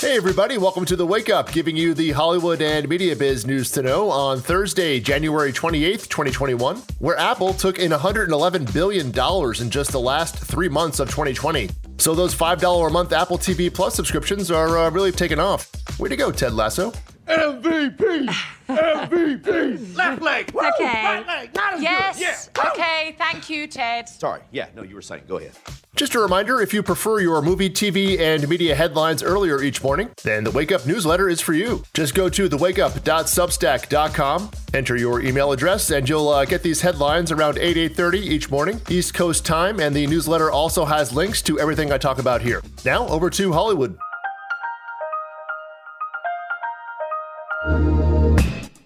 Hey, everybody, welcome to the Wake Up, giving you the Hollywood and media biz news to know on Thursday, January 28th, 2021, where Apple took in $111 billion in just the last three months of 2020. So those $5 a month Apple TV Plus subscriptions are uh, really taking off. Way to go, Ted Lasso. MVP! MVP! Left leg! Woo! Okay. Right leg! Not as Yes. good! Yeah! Okay. Thank you, Ted. Sorry, yeah, no, you were saying, go ahead. Just a reminder if you prefer your movie, TV, and media headlines earlier each morning, then the Wake Up newsletter is for you. Just go to thewakeup.substack.com, enter your email address, and you'll uh, get these headlines around 8 8:30 each morning, East Coast time, and the newsletter also has links to everything I talk about here. Now, over to Hollywood.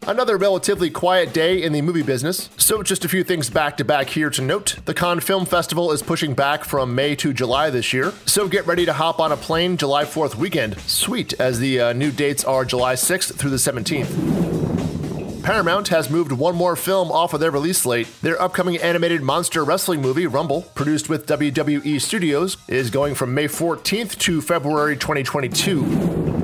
Another relatively quiet day in the movie business, so just a few things back to back here to note. The Cannes Film Festival is pushing back from May to July this year, so get ready to hop on a plane July 4th weekend. Sweet, as the uh, new dates are July 6th through the 17th. Paramount has moved one more film off of their release slate. Their upcoming animated monster wrestling movie, Rumble, produced with WWE Studios, is going from May 14th to February 2022.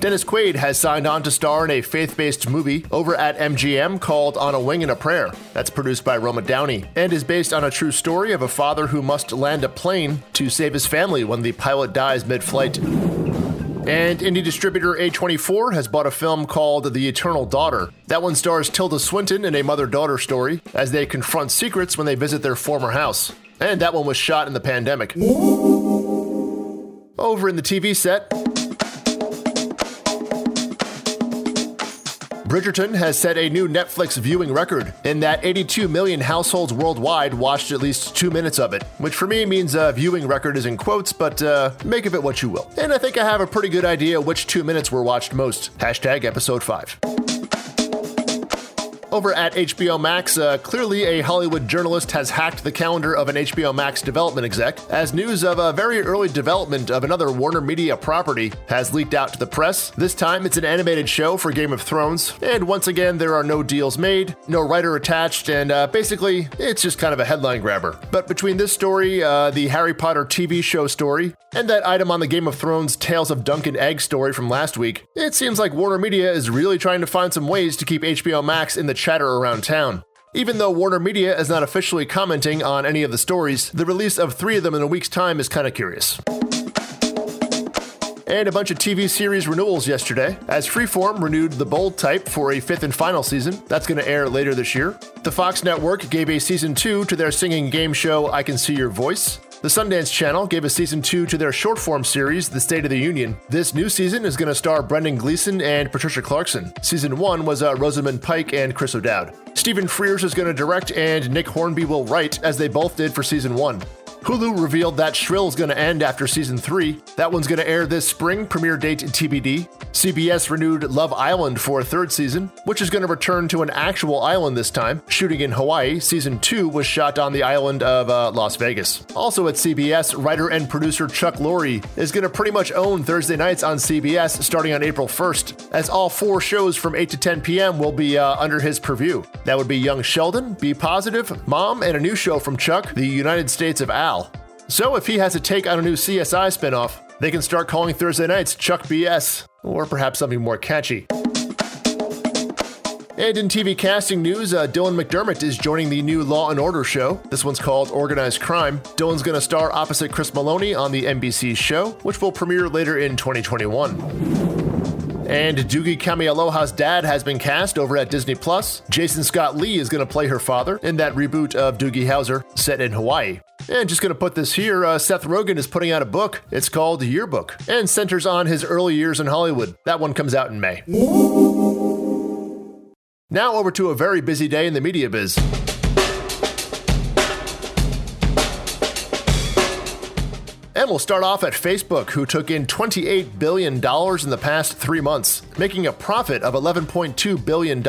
Dennis Quaid has signed on to star in a faith based movie over at MGM called On a Wing and a Prayer. That's produced by Roma Downey and is based on a true story of a father who must land a plane to save his family when the pilot dies mid flight. And indie distributor A24 has bought a film called The Eternal Daughter. That one stars Tilda Swinton in a mother daughter story as they confront secrets when they visit their former house. And that one was shot in the pandemic. Over in the TV set, Bridgerton has set a new Netflix viewing record in that 82 million households worldwide watched at least two minutes of it, which for me means a viewing record is in quotes, but uh, make of it what you will. And I think I have a pretty good idea which two minutes were watched most. Hashtag episode 5. Over at HBO Max, uh, clearly a Hollywood journalist has hacked the calendar of an HBO Max development exec, as news of a very early development of another Warner Media property has leaked out to the press. This time, it's an animated show for Game of Thrones, and once again, there are no deals made, no writer attached, and uh, basically, it's just kind of a headline grabber. But between this story, uh, the Harry Potter TV show story, and that item on the Game of Thrones Tales of Dunk and Egg story from last week, it seems like Warner Media is really trying to find some ways to keep HBO Max in the chatter around town. Even though Warner Media is not officially commenting on any of the stories, the release of three of them in a week's time is kind of curious. And a bunch of TV series renewals yesterday, as Freeform renewed The Bold Type for a fifth and final season. That's going to air later this year. The Fox Network gave a season two to their singing game show I Can See Your Voice. The Sundance Channel gave a season two to their short form series, The State of the Union. This new season is going to star Brendan Gleeson and Patricia Clarkson. Season one was uh, Rosamund Pike and Chris O'Dowd. Stephen Frears is going to direct, and Nick Hornby will write, as they both did for season one. Hulu revealed that Shrill is going to end after season 3. That one's going to air this spring, premiere date TBD. CBS renewed Love Island for a third season, which is going to return to an actual island this time. Shooting in Hawaii, season 2 was shot on the island of uh, Las Vegas. Also at CBS, writer and producer Chuck Lorre is going to pretty much own Thursday nights on CBS starting on April 1st, as all four shows from 8 to 10 p.m. will be uh, under his purview. That would be Young Sheldon, Be Positive, Mom, and a new show from Chuck, The United States of Al. So if he has a take on a new CSI spinoff, they can start calling Thursday nights Chuck BS, or perhaps something more catchy. And in TV casting news, uh, Dylan McDermott is joining the new Law and Order show. This one's called Organized Crime. Dylan's going to star opposite Chris Meloni on the NBC show, which will premiere later in 2021. And Doogie Kameāloha's dad has been cast over at Disney Plus. Jason Scott Lee is going to play her father in that reboot of Doogie Howser set in Hawaii. And just going to put this here uh, Seth Rogen is putting out a book. It's called Yearbook and centers on his early years in Hollywood. That one comes out in May. Now over to a very busy day in the media biz. We'll start off at Facebook, who took in $28 billion in the past three months, making a profit of $11.2 billion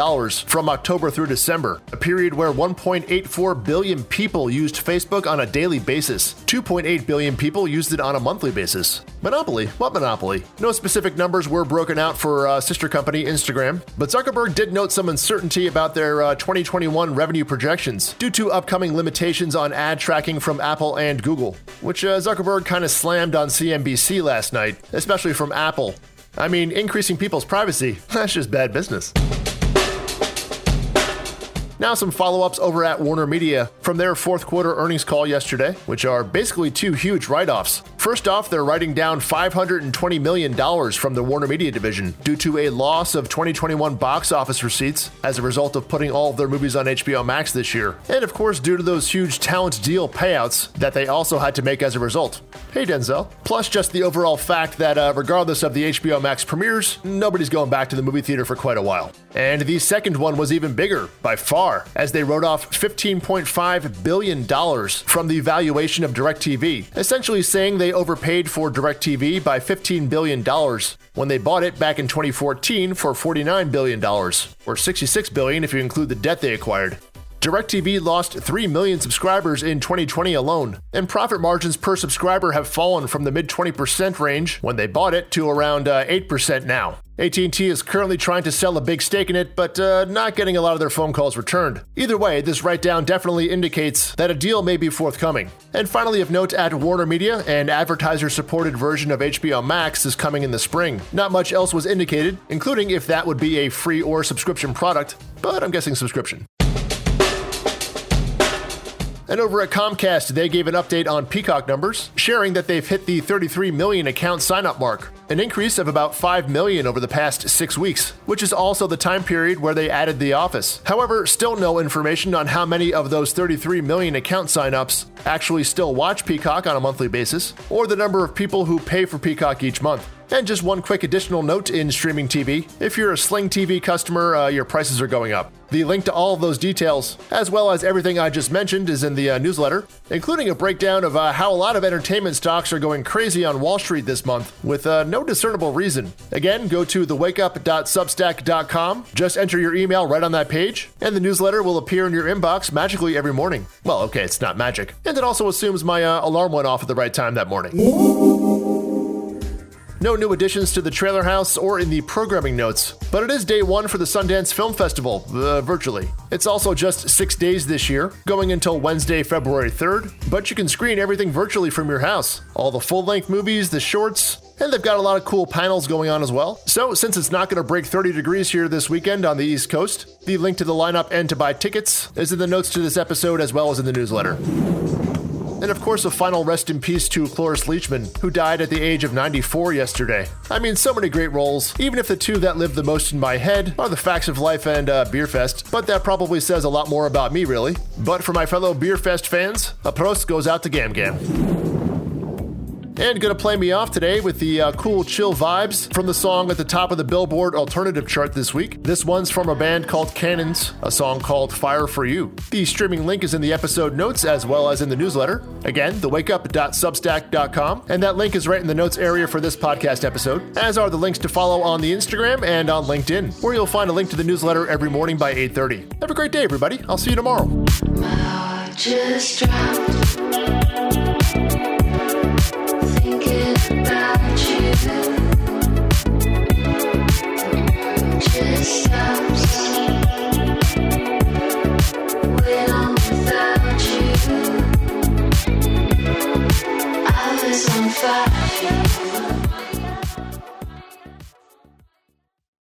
from October through December, a period where 1.84 billion people used Facebook on a daily basis. 2.8 billion people used it on a monthly basis. Monopoly? What monopoly? No specific numbers were broken out for uh, sister company Instagram, but Zuckerberg did note some uncertainty about their uh, 2021 revenue projections due to upcoming limitations on ad tracking from Apple and Google. which uh, Zuckerberg kind of slammed on CNBC last night, especially from Apple. I mean, increasing people's privacy, that's just bad business. Now, some follow ups over at Warner Media from their fourth quarter earnings call yesterday, which are basically two huge write offs. First off, they're writing down $520 million from the Warner Media division due to a loss of 2021 box office receipts as a result of putting all of their movies on HBO Max this year. And of course, due to those huge talent deal payouts that they also had to make as a result. Hey, Denzel. Plus, just the overall fact that uh, regardless of the HBO Max premieres, nobody's going back to the movie theater for quite a while. And the second one was even bigger, by far, as they wrote off $15.5 billion from the valuation of DirecTV, essentially saying they overpaid for DirecTV by $15 billion when they bought it back in 2014 for $49 billion, or 66 billion if you include the debt they acquired. DirecTV lost 3 million subscribers in 2020 alone, and profit margins per subscriber have fallen from the mid 20% range when they bought it to around uh, 8% now. AT&T is currently trying to sell a big stake in it, but uh, not getting a lot of their phone calls returned. Either way, this write-down definitely indicates that a deal may be forthcoming. And finally, of note, at Warner Media, an advertiser-supported version of HBO Max is coming in the spring. Not much else was indicated, including if that would be a free or subscription product, but I'm guessing subscription. And over at Comcast, they gave an update on Peacock numbers, sharing that they've hit the 33 million account sign-up mark, an increase of about 5 million over the past 6 weeks, which is also the time period where they added The Office. However, still no information on how many of those 33 million account sign-ups actually still watch Peacock on a monthly basis, or the number of people who pay for Peacock each month. And just one quick additional note in streaming TV if you're a Sling TV customer, uh, your prices are going up. The link to all of those details, as well as everything I just mentioned, is in the uh, newsletter, including a breakdown of uh, how a lot of entertainment stocks are going crazy on Wall Street this month with uh, no discernible reason. Again, go to thewakeup.substack.com, just enter your email right on that page, and the newsletter will appear in your inbox magically every morning. Well, okay, it's not magic. And it also assumes my uh, alarm went off at the right time that morning. No new additions to the trailer house or in the programming notes, but it is day one for the Sundance Film Festival, uh, virtually. It's also just six days this year, going until Wednesday, February 3rd, but you can screen everything virtually from your house. All the full length movies, the shorts, and they've got a lot of cool panels going on as well. So, since it's not going to break 30 degrees here this weekend on the East Coast, the link to the lineup and to buy tickets is in the notes to this episode as well as in the newsletter. And of course, a final rest in peace to Cloris Leachman, who died at the age of 94 yesterday. I mean, so many great roles, even if the two that live the most in my head are The Facts of Life and uh, Beerfest, but that probably says a lot more about me, really. But for my fellow Beerfest fans, a prost goes out to Gam Gam. And gonna play me off today with the uh, cool, chill vibes from the song at the top of the Billboard Alternative chart this week. This one's from a band called Cannons, a song called Fire for You. The streaming link is in the episode notes as well as in the newsletter. Again, the thewakeup.substack.com, and that link is right in the notes area for this podcast episode, as are the links to follow on the Instagram and on LinkedIn, where you'll find a link to the newsletter every morning by 8:30. Have a great day, everybody. I'll see you tomorrow you.